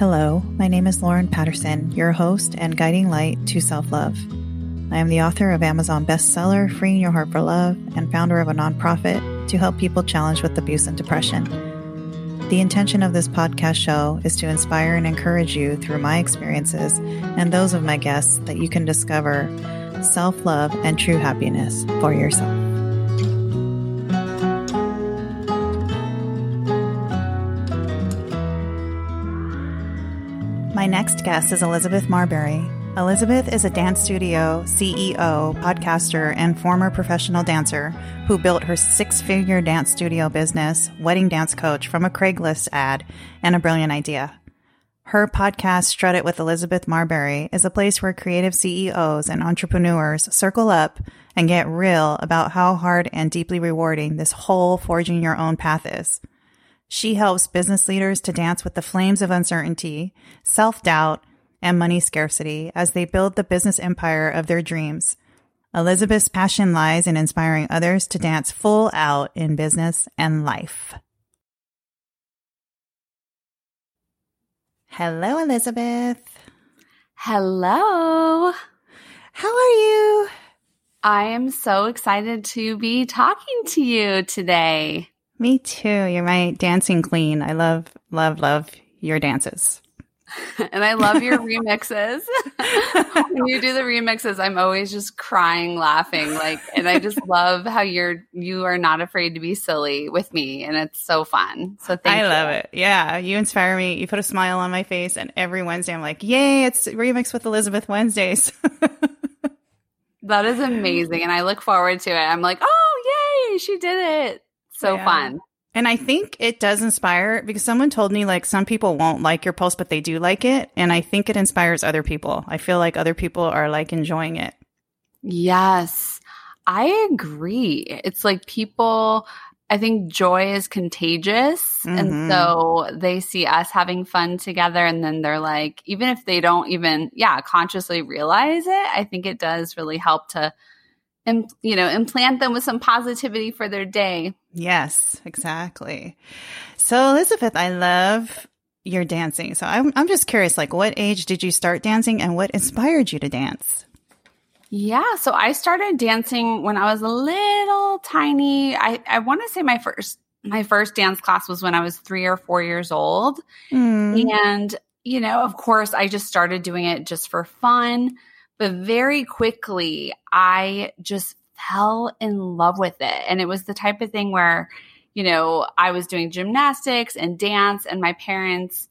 Hello, my name is Lorrine Patterson, your host and guiding light to self love. I am the author of Amazon bestseller Freeing Your Heart for Love and founder of a nonprofit to help people challenged with abuse and depression. The intention of this podcast show is to inspire and encourage you through my experiences and those of my guests that you can discover self love and true happiness for yourself. Next guest is Elizabeth Marberry. Elizabeth is a dance studio CEO, podcaster, and former professional dancer who built her six figure dance studio business, Wedding Dance Coach, from a Craigslist ad and a brilliant idea. Her podcast, Strut It with Elizabeth Marberry, is a place where creative CEOs and entrepreneurs circle up and get real about how hard and deeply rewarding this whole forging your own path is. She helps business leaders to dance with the flames of uncertainty, self doubt, and money scarcity as they build the business empire of their dreams. Elizabeth's passion lies in inspiring others to dance full out in business and life. Hello, Elizabeth. Hello. How are you? I am so excited to be talking to you today. Me too. You're my dancing queen. I love, love, love your dances. and I love your remixes. when you do the remixes, I'm always just crying, laughing, like, and I just love how you're you are not afraid to be silly with me, and it's so fun. So thank I you. love it. Yeah, you inspire me. You put a smile on my face, and every Wednesday I'm like, "Yay! It's remix with Elizabeth Wednesdays." that is amazing, and I look forward to it. I'm like, "Oh, yay! She did it!" So yeah. fun. And I think it does inspire because someone told me like some people won't like your post, but they do like it. And I think it inspires other people. I feel like other people are like enjoying it. Yes, I agree. It's like people, I think joy is contagious. Mm-hmm. And so they see us having fun together. And then they're like, even if they don't even, yeah, consciously realize it, I think it does really help to and you know implant them with some positivity for their day. Yes exactly. So elizabeth i love your dancing. So I'm, I'm just curious like what age did you start dancing and what inspired you to dance? Yeah so i started dancing when i was a little tiny. I, I want to say my first my first dance class was when i was three or four years old. Mm. and you know of course i just started doing it just for fun but very quickly, I just fell in love with it. And it was the type of thing where, you know, I was doing gymnastics and dance, and my parents,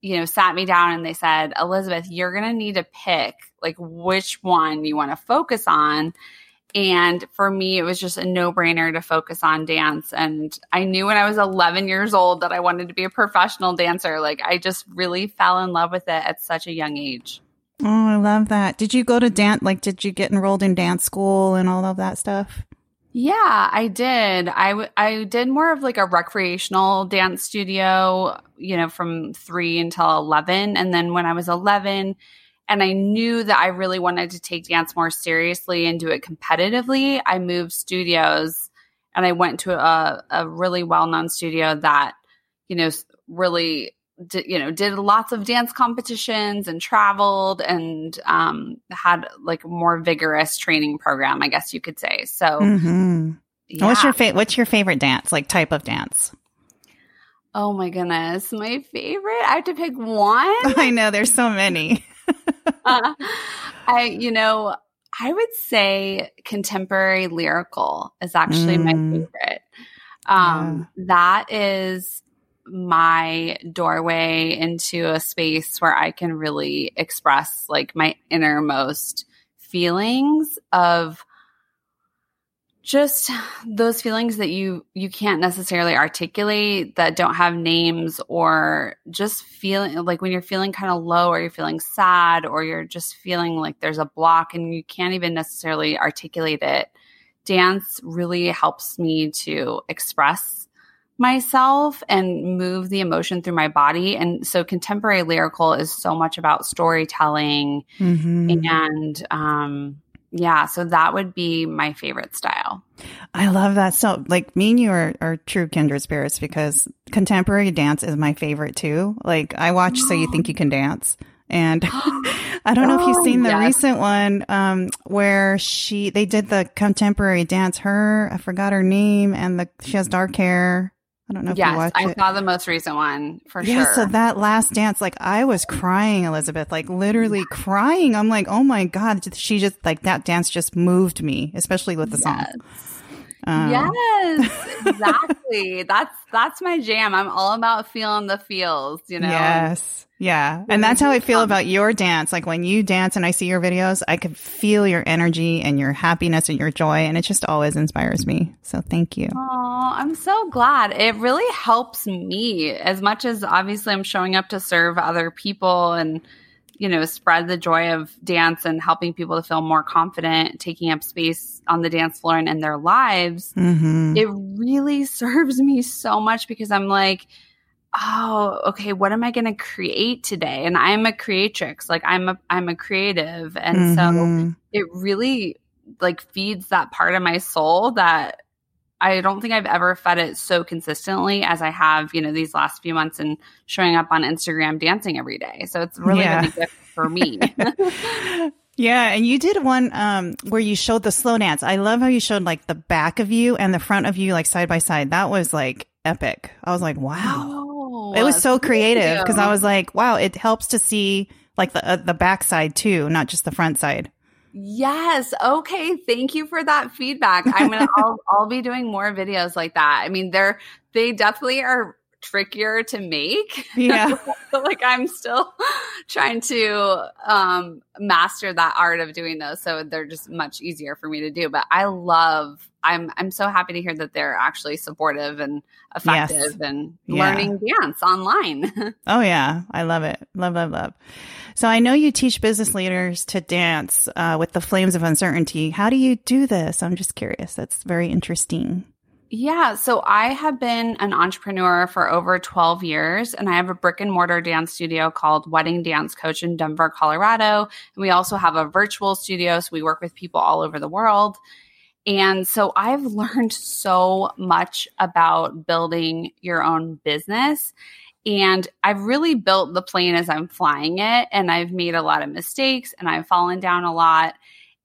you know, sat me down and they said, Elizabeth, you're going to need to pick like which one you want to focus on. And for me, it was just a no brainer to focus on dance. And I knew when I was 11 years old that I wanted to be a professional dancer. Like, I just really fell in love with it at such a young age. Oh, I love that. Did you go to dance? Like, did you get enrolled in dance school and all of that stuff? Yeah, I did. I, w- I did more of like a recreational dance studio, you know, from three until 11. And then when I was 11, and I knew that I really wanted to take dance more seriously and do it competitively, I moved studios and I went to a, a really well known studio that, you know, really did, you know did lots of dance competitions and traveled and um, had like a more vigorous training program i guess you could say so mm-hmm. yeah. what's your fa- what's your favorite dance like type of dance oh my goodness my favorite i have to pick one i know there's so many uh, i you know i would say contemporary lyrical is actually mm. my favorite um yeah. that is my doorway into a space where I can really express like my innermost feelings of just those feelings that you you can't necessarily articulate that don't have names or just feeling like when you're feeling kind of low or you're feeling sad or you're just feeling like there's a block and you can't even necessarily articulate it dance really helps me to express myself and move the emotion through my body. And so contemporary lyrical is so much about storytelling mm-hmm. and um yeah, so that would be my favorite style. I love that. So, like, me and you are, are true kindred spirits because contemporary dance is my favorite too. Like, I watch So You Think You Can Dance. And I don't know if you've seen the yes. recent one um, where she they did the contemporary dance. Her, I forgot her name, and the she has dark hair. I don't know if yes, you watched I it. saw the most recent one for sure. yeah, sure. So that last dance, like I was crying, Elizabeth, like literally crying. I'm like, oh my God. She just like that dance just moved me, especially with the yes. song. Um, yes, exactly. that's that's my jam. I'm all about feeling the feels, you know. Yes. Yeah. And that's how I feel about your dance. Like when you dance and I see your videos, I can feel your energy and your happiness and your joy. And it just always inspires me. So thank you. Oh, I'm so glad. It really helps me as much as obviously I'm showing up to serve other people and, you know, spread the joy of dance and helping people to feel more confident, taking up space on the dance floor and in their lives. Mm-hmm. It really serves me so much because I'm like, oh okay what am i going to create today and i'm a creatrix like i'm a i'm a creative and mm-hmm. so it really like feeds that part of my soul that i don't think i've ever fed it so consistently as i have you know these last few months and showing up on instagram dancing every day so it's really yeah. been a gift for me Yeah, and you did one um, where you showed the slow dance. I love how you showed like the back of you and the front of you like side by side. That was like epic. I was like, wow. Oh it was so creative because I was like, wow, it helps to see like the uh, the back side too, not just the front side. Yes. Okay. Thank you for that feedback. I'm gonna. I'll, I'll be doing more videos like that. I mean, they're they definitely are trickier to make. Yeah. like I'm still trying to um, master that art of doing those. So they're just much easier for me to do. But I love I'm I'm so happy to hear that they're actually supportive and effective yes. and yeah. learning dance online. oh yeah. I love it. Love, love, love. So I know you teach business leaders to dance uh, with the flames of uncertainty. How do you do this? I'm just curious. That's very interesting. Yeah. So I have been an entrepreneur for over 12 years, and I have a brick and mortar dance studio called Wedding Dance Coach in Denver, Colorado. And we also have a virtual studio. So we work with people all over the world. And so I've learned so much about building your own business. And I've really built the plane as I'm flying it. And I've made a lot of mistakes and I've fallen down a lot.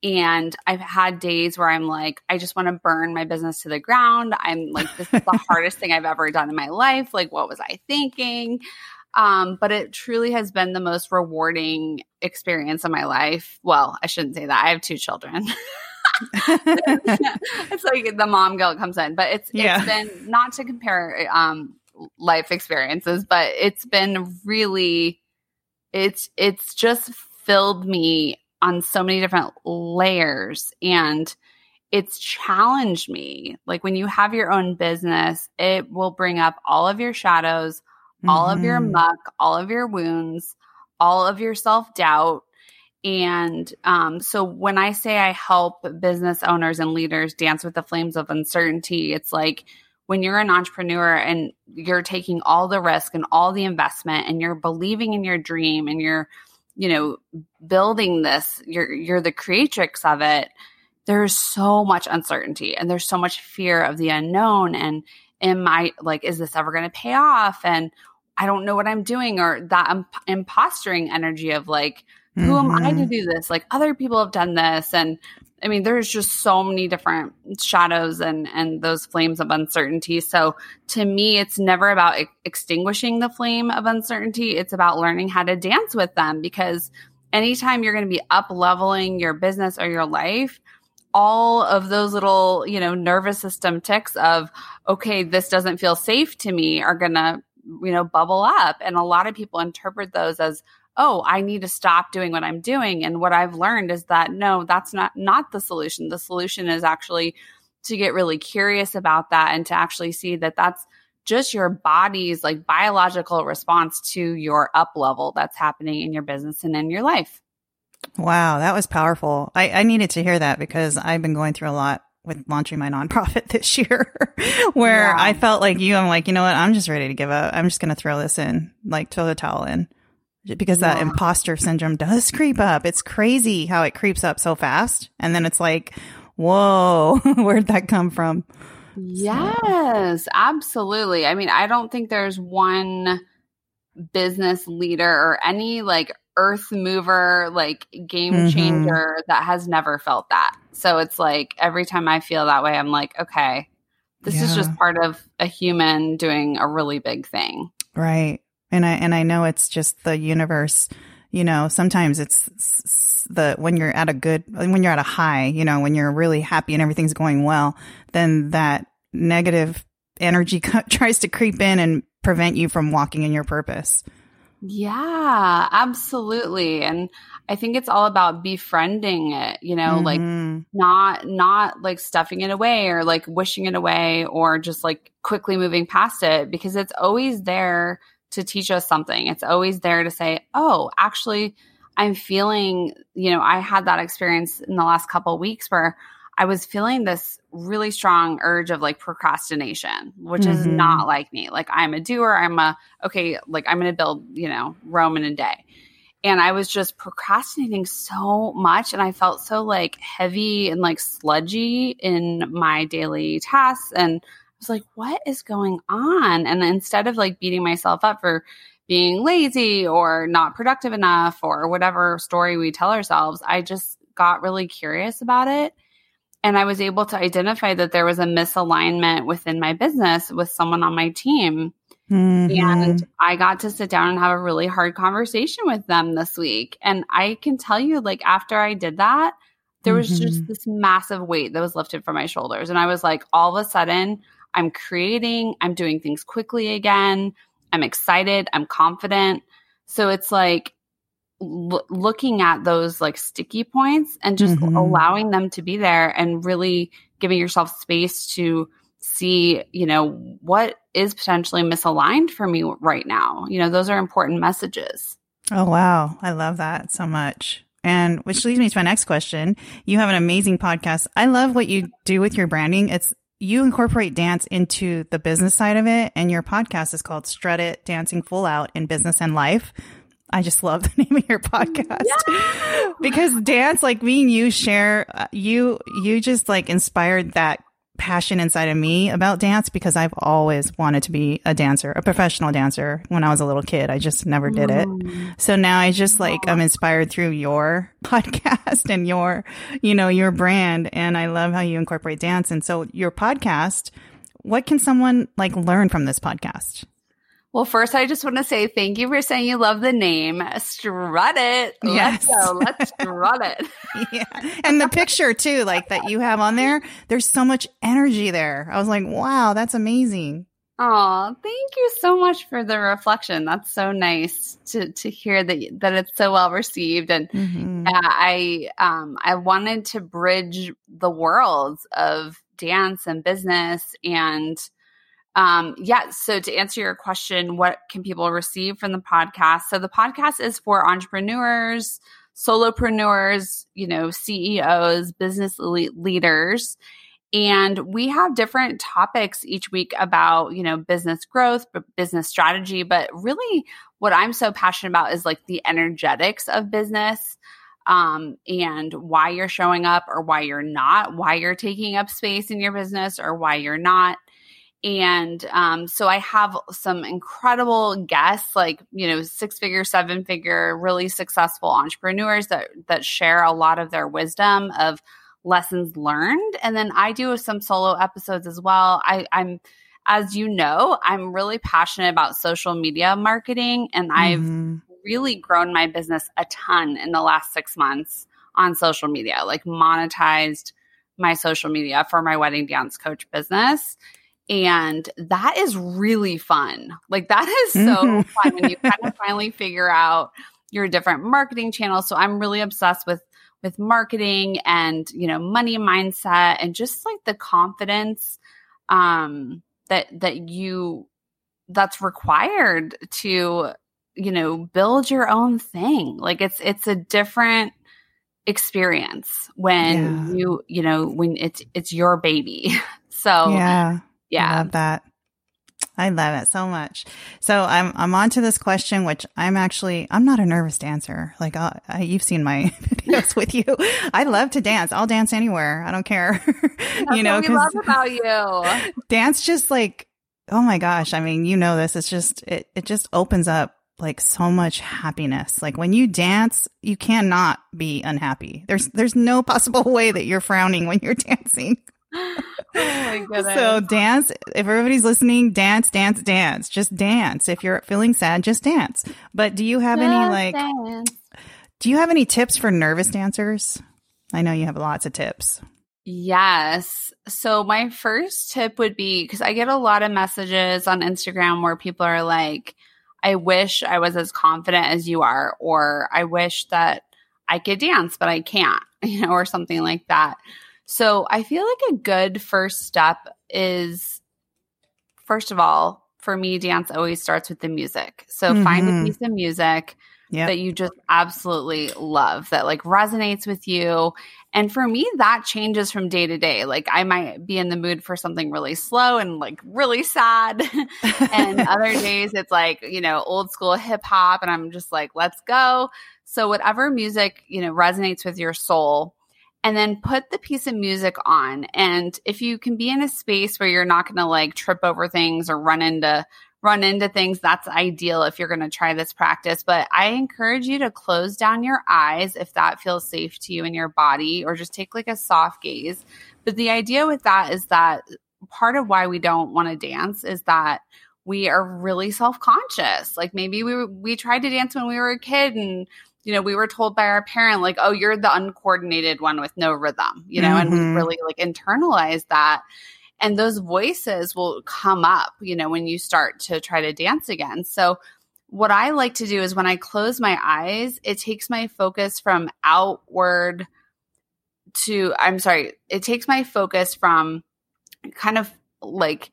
And I've had days where I'm like, I just want to burn my business to the ground. I'm like, this is the hardest thing I've ever done in my life. Like, what was I thinking? Um, but it truly has been the most rewarding experience of my life. Well, I shouldn't say that. I have two children. it's like the mom guilt comes in, but it's yeah. it's been not to compare um, life experiences, but it's been really it's it's just filled me on so many different layers and it's challenged me. Like when you have your own business, it will bring up all of your shadows, mm-hmm. all of your mm-hmm. muck, all of your wounds, all of your self doubt. And um, so when I say I help business owners and leaders dance with the flames of uncertainty, it's like when you're an entrepreneur and you're taking all the risk and all the investment and you're believing in your dream and you're you know, building this, you're you're the creatrix of it. There's so much uncertainty and there's so much fear of the unknown and am I like is this ever going to pay off and I don't know what I'm doing or that imp- impostering energy of like who mm-hmm. am I to mm-hmm. do this? Like other people have done this and I mean, there's just so many different shadows and and those flames of uncertainty. So to me, it's never about extinguishing the flame of uncertainty. It's about learning how to dance with them because anytime you're going to be up leveling your business or your life, all of those little, you know, nervous system ticks of, okay, this doesn't feel safe to me are going to, you know, bubble up. And a lot of people interpret those as, oh i need to stop doing what i'm doing and what i've learned is that no that's not not the solution the solution is actually to get really curious about that and to actually see that that's just your body's like biological response to your up level that's happening in your business and in your life wow that was powerful i, I needed to hear that because i've been going through a lot with launching my nonprofit this year where yeah. I felt like you, I'm like, you know what? I'm just ready to give up. I'm just going to throw this in, like throw the towel in because that imposter syndrome does creep up. It's crazy how it creeps up so fast. And then it's like, whoa, where'd that come from? Yes, absolutely. I mean, I don't think there's one business leader or any like earth mover, like game mm-hmm. changer that has never felt that. So it's like every time I feel that way, I'm like, okay, this yeah. is just part of a human doing a really big thing. Right. And I and I know it's just the universe, you know, sometimes it's the when you're at a good when you're at a high, you know, when you're really happy and everything's going well, then that negative energy tries to creep in and prevent you from walking in your purpose. Yeah, absolutely. And I think it's all about befriending it, you know, mm-hmm. like not not like stuffing it away or like wishing it away or just like quickly moving past it because it's always there to teach us something. It's always there to say, "Oh, actually I'm feeling, you know, I had that experience in the last couple weeks where I was feeling this really strong urge of like procrastination, which mm-hmm. is not like me. Like I'm a doer. I'm a okay, like I'm going to build, you know, Rome in a day. And I was just procrastinating so much and I felt so like heavy and like sludgy in my daily tasks and was like, what is going on? And instead of like beating myself up for being lazy or not productive enough or whatever story we tell ourselves, I just got really curious about it and I was able to identify that there was a misalignment within my business with someone on my team. Mm-hmm. And I got to sit down and have a really hard conversation with them this week. And I can tell you, like, after I did that, there was mm-hmm. just this massive weight that was lifted from my shoulders. And I was like, all of a sudden, I'm creating, I'm doing things quickly again. I'm excited, I'm confident. So it's like, l- looking at those like sticky points and just mm-hmm. allowing them to be there and really giving yourself space to see, you know, what is potentially misaligned for me right now. You know, those are important messages. Oh, wow. I love that so much. And which leads me to my next question. You have an amazing podcast. I love what you do with your branding. It's you incorporate dance into the business side of it, and your podcast is called Strut It Dancing Full Out in Business and Life. I just love the name of your podcast yeah. because dance, like me and you share, uh, you, you just like inspired that passion inside of me about dance because I've always wanted to be a dancer, a professional dancer when I was a little kid. I just never did it. Mm. So now I just like, I'm inspired through your podcast and your, you know, your brand. And I love how you incorporate dance. And so your podcast, what can someone like learn from this podcast? Well, first, I just want to say thank you for saying you love the name. Strut it. Yes. Let's go. Let's strut it. yeah. And the picture, too, like that you have on there, there's so much energy there. I was like, wow, that's amazing. Oh, thank you so much for the reflection. That's so nice to to hear that that it's so well received. And mm-hmm. I um I wanted to bridge the worlds of dance and business and um, yeah. So to answer your question, what can people receive from the podcast? So the podcast is for entrepreneurs, solopreneurs, you know, CEOs, business le- leaders. And we have different topics each week about, you know, business growth, business strategy. But really, what I'm so passionate about is like the energetics of business um, and why you're showing up or why you're not, why you're taking up space in your business or why you're not. And um, so I have some incredible guests, like you know, six figure, seven figure, really successful entrepreneurs that that share a lot of their wisdom of lessons learned. And then I do some solo episodes as well. I, I'm as you know, I'm really passionate about social media marketing, and mm-hmm. I've really grown my business a ton in the last six months on social media, like monetized my social media for my wedding dance coach business. And that is really fun. Like that is so mm-hmm. fun when you kind of finally figure out your different marketing channels. So I'm really obsessed with with marketing and, you know, money mindset and just like the confidence um that that you that's required to you know build your own thing like it's it's a different experience when yeah. you you know when it's it's your baby so yeah yeah. I love that. I love it so much. So I'm I'm on to this question, which I'm actually I'm not a nervous dancer. Like I, I, you've seen my videos with you. I love to dance. I'll dance anywhere. I don't care. you know, what we love about you. Dance just like oh my gosh. I mean, you know this. It's just it it just opens up like so much happiness. Like when you dance, you cannot be unhappy. There's there's no possible way that you're frowning when you're dancing. Oh goodness. So dance. If everybody's listening, dance, dance, dance. Just dance. If you're feeling sad, just dance. But do you have just any like? Dance. Do you have any tips for nervous dancers? I know you have lots of tips. Yes. So my first tip would be because I get a lot of messages on Instagram where people are like, I wish I was as confident as you are, or I wish that I could dance, but I can't, you know, or something like that. So I feel like a good first step is, first of all, for me, dance always starts with the music. So mm-hmm. find a piece of music yep. that you just absolutely love, that like resonates with you. And for me, that changes from day to day. Like I might be in the mood for something really slow and like really sad. and other days it's like, you know, old school hip hop. And I'm just like, let's go. So whatever music, you know, resonates with your soul, and then put the piece of music on. And if you can be in a space where you're not going to like trip over things or run into run into things, that's ideal if you're going to try this practice. But I encourage you to close down your eyes if that feels safe to you in your body or just take like a soft gaze. But the idea with that is that part of why we don't want to dance is that we are really self-conscious. Like maybe we we tried to dance when we were a kid and you know, we were told by our parent, like, oh, you're the uncoordinated one with no rhythm, you know, mm-hmm. and we mm-hmm. really like internalize that. And those voices will come up, you know, when you start to try to dance again. So, what I like to do is when I close my eyes, it takes my focus from outward to, I'm sorry, it takes my focus from kind of like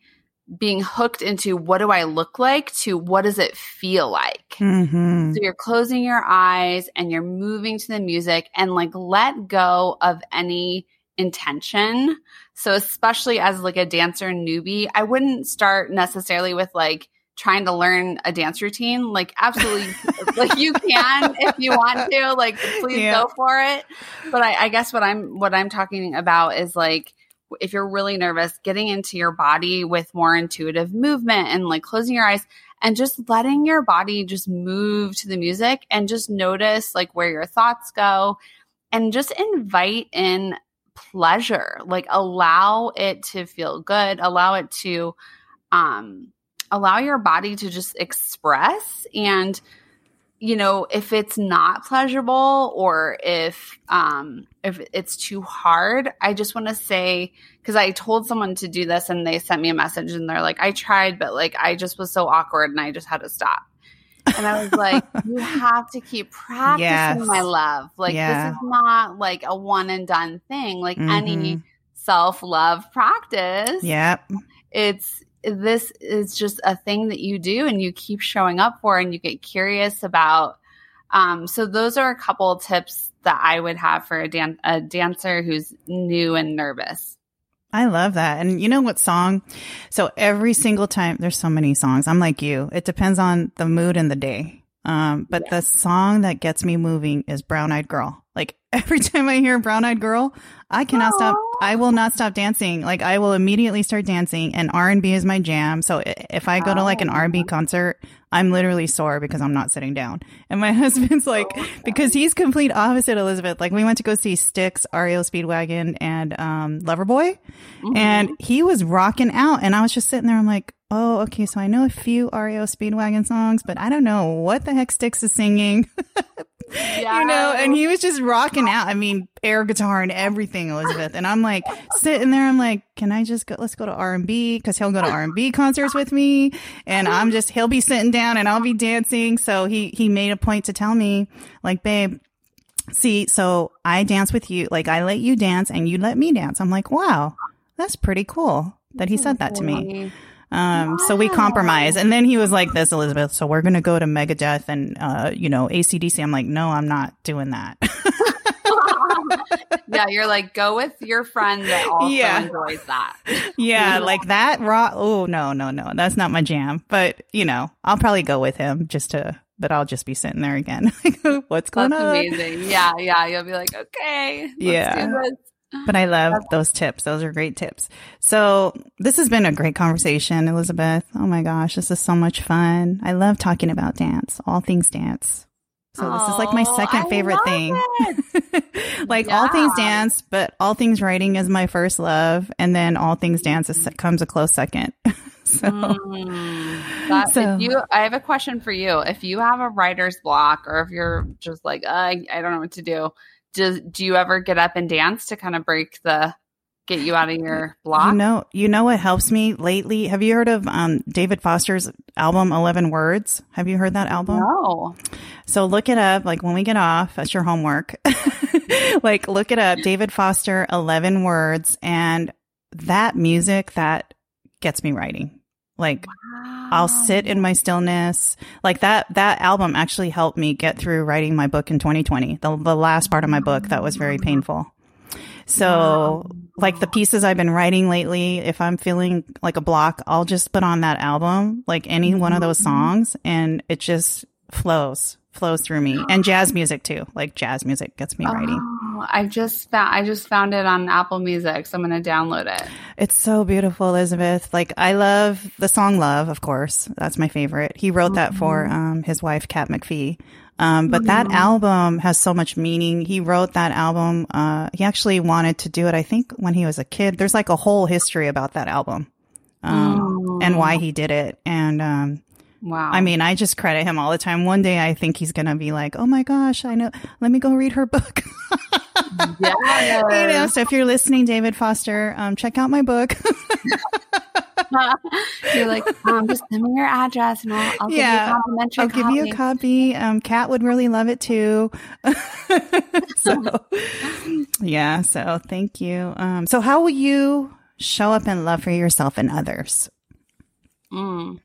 being hooked into what do I look like to what does it feel like. Mm-hmm. So you're closing your eyes and you're moving to the music and like let go of any intention. So especially as like a dancer newbie, I wouldn't start necessarily with like trying to learn a dance routine. Like absolutely like you can if you want to, like please yeah. go for it. But I, I guess what I'm what I'm talking about is like if you're really nervous, getting into your body with more intuitive movement and like closing your eyes and just letting your body just move to the music and just notice like where your thoughts go and just invite in pleasure. Like allow it to feel good, allow it to um allow your body to just express and you know if it's not pleasurable or if um if it's too hard i just want to say because i told someone to do this and they sent me a message and they're like i tried but like i just was so awkward and i just had to stop and i was like you have to keep practicing yes. my love like yeah. this is not like a one and done thing like mm-hmm. any self-love practice yep it's this is just a thing that you do and you keep showing up for and you get curious about. Um, so those are a couple tips that I would have for a, dan- a dancer who's new and nervous. I love that. And you know what song? So every single time, there's so many songs. I'm like you. It depends on the mood and the day. Um, but yeah. the song that gets me moving is Brown Eyed Girl. Like every time I hear Brown Eyed Girl, I cannot Aww. stop. I will not stop dancing. Like I will immediately start dancing and R&B is my jam. So if I go to like an R&B concert, I'm literally sore because I'm not sitting down. And my husband's like, because he's complete opposite Elizabeth. Like we went to go see Styx, REO Speedwagon and, um, Loverboy mm-hmm. and he was rocking out and I was just sitting there. I'm like, Oh, okay. So I know a few REO Speedwagon songs, but I don't know what the heck Styx is singing. Yeah. you know, and he was just rocking out. I mean, air guitar and everything, Elizabeth. And I'm like sitting there. I'm like, can I just go? Let's go to R and B because he'll go to R and B concerts with me, and I'm just he'll be sitting down and I'll be dancing. So he he made a point to tell me, like, babe. See, so I dance with you, like I let you dance and you let me dance. I'm like, wow, that's pretty cool that he said that to me. Um, wow. so we compromise. And then he was like this, Elizabeth, so we're going to go to Megadeth and, uh, you know, ACDC. I'm like, no, I'm not doing that. yeah, you're like go with your friend that also yeah. enjoys that. Yeah, like that raw. Oh no, no, no, that's not my jam. But you know, I'll probably go with him just to. But I'll just be sitting there again. Like, what's going that's on? Amazing. Yeah, yeah. You'll be like, okay, yeah. But I love those tips. Those are great tips. So this has been a great conversation, Elizabeth. Oh my gosh, this is so much fun. I love talking about dance, all things dance. So this is like my second favorite thing. like yeah. all things dance, but all things writing is my first love, and then all things dance is, comes a close second. so, mm, that, so. you, I have a question for you. If you have a writer's block, or if you're just like, uh, I, I don't know what to do, do do you ever get up and dance to kind of break the get you out of your block? You know, you know what helps me lately? Have you heard of um, David Foster's album Eleven Words? Have you heard that album? No. So look it up. Like when we get off, that's your homework. like look it up. David Foster, Eleven Words, and that music that gets me writing. Like. I'll sit in my stillness. Like that that album actually helped me get through writing my book in 2020. The the last part of my book that was very painful. So wow. like the pieces I've been writing lately, if I'm feeling like a block, I'll just put on that album, like any one of those mm-hmm. songs and it just flows flows through me and jazz music too like jazz music gets me writing oh, i just found i just found it on apple music so i'm gonna download it it's so beautiful elizabeth like i love the song love of course that's my favorite he wrote mm-hmm. that for mm-hmm. um, his wife kat mcphee um, but mm-hmm. that album has so much meaning. He wrote that album. Uh, he actually wanted to do it, I think, when he was a kid. There's like a whole history about that album, um, and why he did it. And, um, Wow. I mean, I just credit him all the time. One day I think he's going to be like, oh my gosh, I know. Let me go read her book. yes. You know, so if you're listening, David Foster, um, check out my book. you're like, um, just send me your address and I'll, I'll yeah, give you a complimentary I'll copy. give you a copy. Um, Kat would really love it too. so, yeah. So thank you. Um, so how will you show up in love for yourself and others? Mm.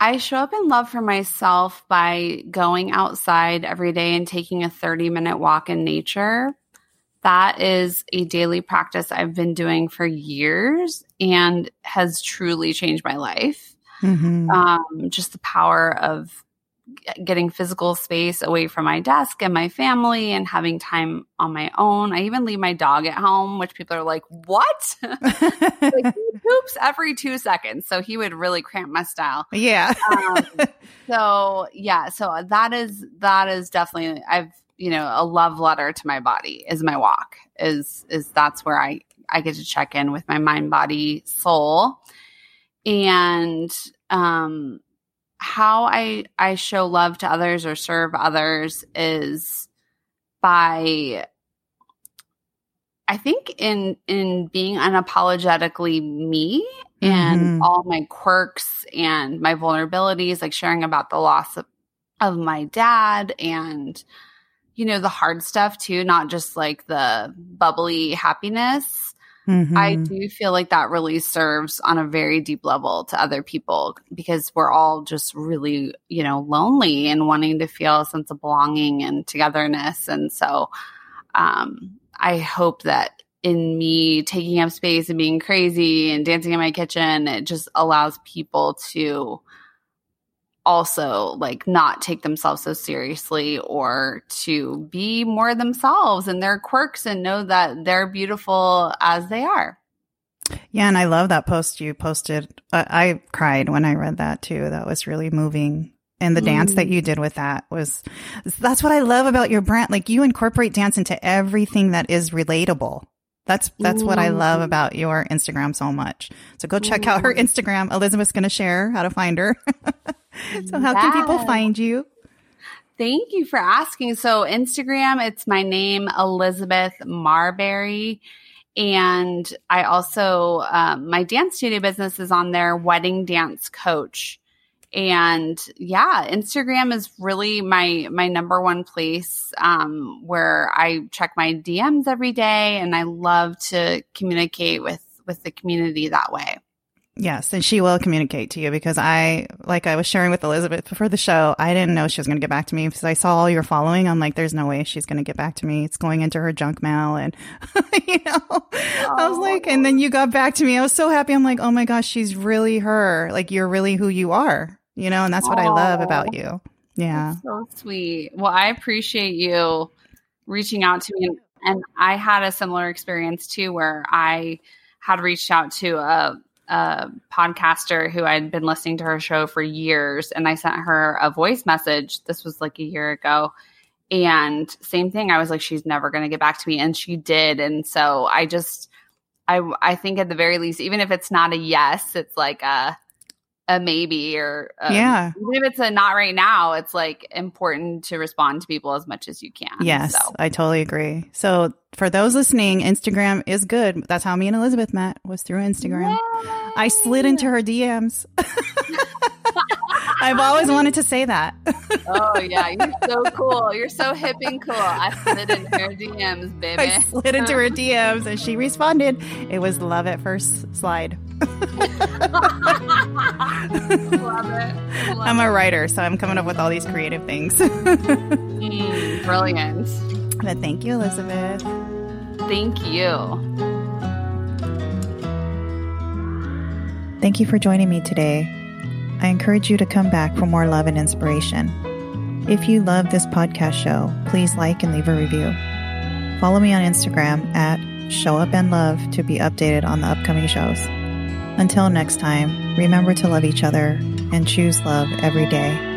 I show up in love for myself by going outside every day and taking a 30 minute walk in nature. That is a daily practice I've been doing for years and has truly changed my life. Mm-hmm. Um, just the power of getting physical space away from my desk and my family and having time on my own. I even leave my dog at home, which people are like, what? like, he poops every two seconds. So he would really cramp my style. Yeah. um, so yeah, so that is, that is definitely, I've, you know, a love letter to my body is my walk is, is that's where I, I get to check in with my mind, body, soul. And, um, how I I show love to others or serve others is by I think in in being unapologetically me and mm-hmm. all my quirks and my vulnerabilities, like sharing about the loss of, of my dad and you know the hard stuff too, not just like the bubbly happiness Mm-hmm. I do feel like that really serves on a very deep level to other people because we're all just really, you know, lonely and wanting to feel a sense of belonging and togetherness. And so um, I hope that in me taking up space and being crazy and dancing in my kitchen, it just allows people to also like not take themselves so seriously or to be more themselves and their quirks and know that they're beautiful as they are. Yeah, and I love that post you posted. Uh, I cried when I read that too. That was really moving. And the mm. dance that mm. you did with that was that's what I love about your brand. Like you incorporate dance into everything that is relatable. That's that's what I love about your Instagram so much. So go check out her Instagram. Elizabeth's going to share how to find her. so how can people find you? Thank you for asking. So Instagram, it's my name, Elizabeth Marberry. And I also, um, my dance studio business is on there, Wedding Dance Coach and yeah instagram is really my my number one place um, where i check my dms every day and i love to communicate with with the community that way Yes, and she will communicate to you because I, like I was sharing with Elizabeth before the show, I didn't know she was going to get back to me because I saw all your following. I'm like, there's no way she's going to get back to me. It's going into her junk mail. And, you know, oh. I was like, and then you got back to me. I was so happy. I'm like, oh my gosh, she's really her. Like, you're really who you are, you know, and that's what oh. I love about you. Yeah. That's so sweet. Well, I appreciate you reaching out to me. And I had a similar experience too, where I had reached out to a, a podcaster who I'd been listening to her show for years, and I sent her a voice message. This was like a year ago. And same thing, I was like, she's never going to get back to me. And she did. And so I just, I, I think at the very least, even if it's not a yes, it's like a, a maybe or a, yeah even if it's a not right now it's like important to respond to people as much as you can yes so. i totally agree so for those listening instagram is good that's how me and elizabeth met was through instagram Yay! i slid into her dms I've always wanted to say that. oh yeah, you're so cool. You're so hip and cool. I slid into her DMs, baby. I slid into her DMs and she responded. It was love at first slide. Love it. Love I'm a writer, so I'm coming up with all these creative things. mm, brilliant. But thank you, Elizabeth. Thank you. Thank you for joining me today. I encourage you to come back for more love and inspiration. If you love this podcast show, please like and leave a review. Follow me on Instagram at Show Up and Love to be updated on the upcoming shows. Until next time, remember to love each other and choose love every day.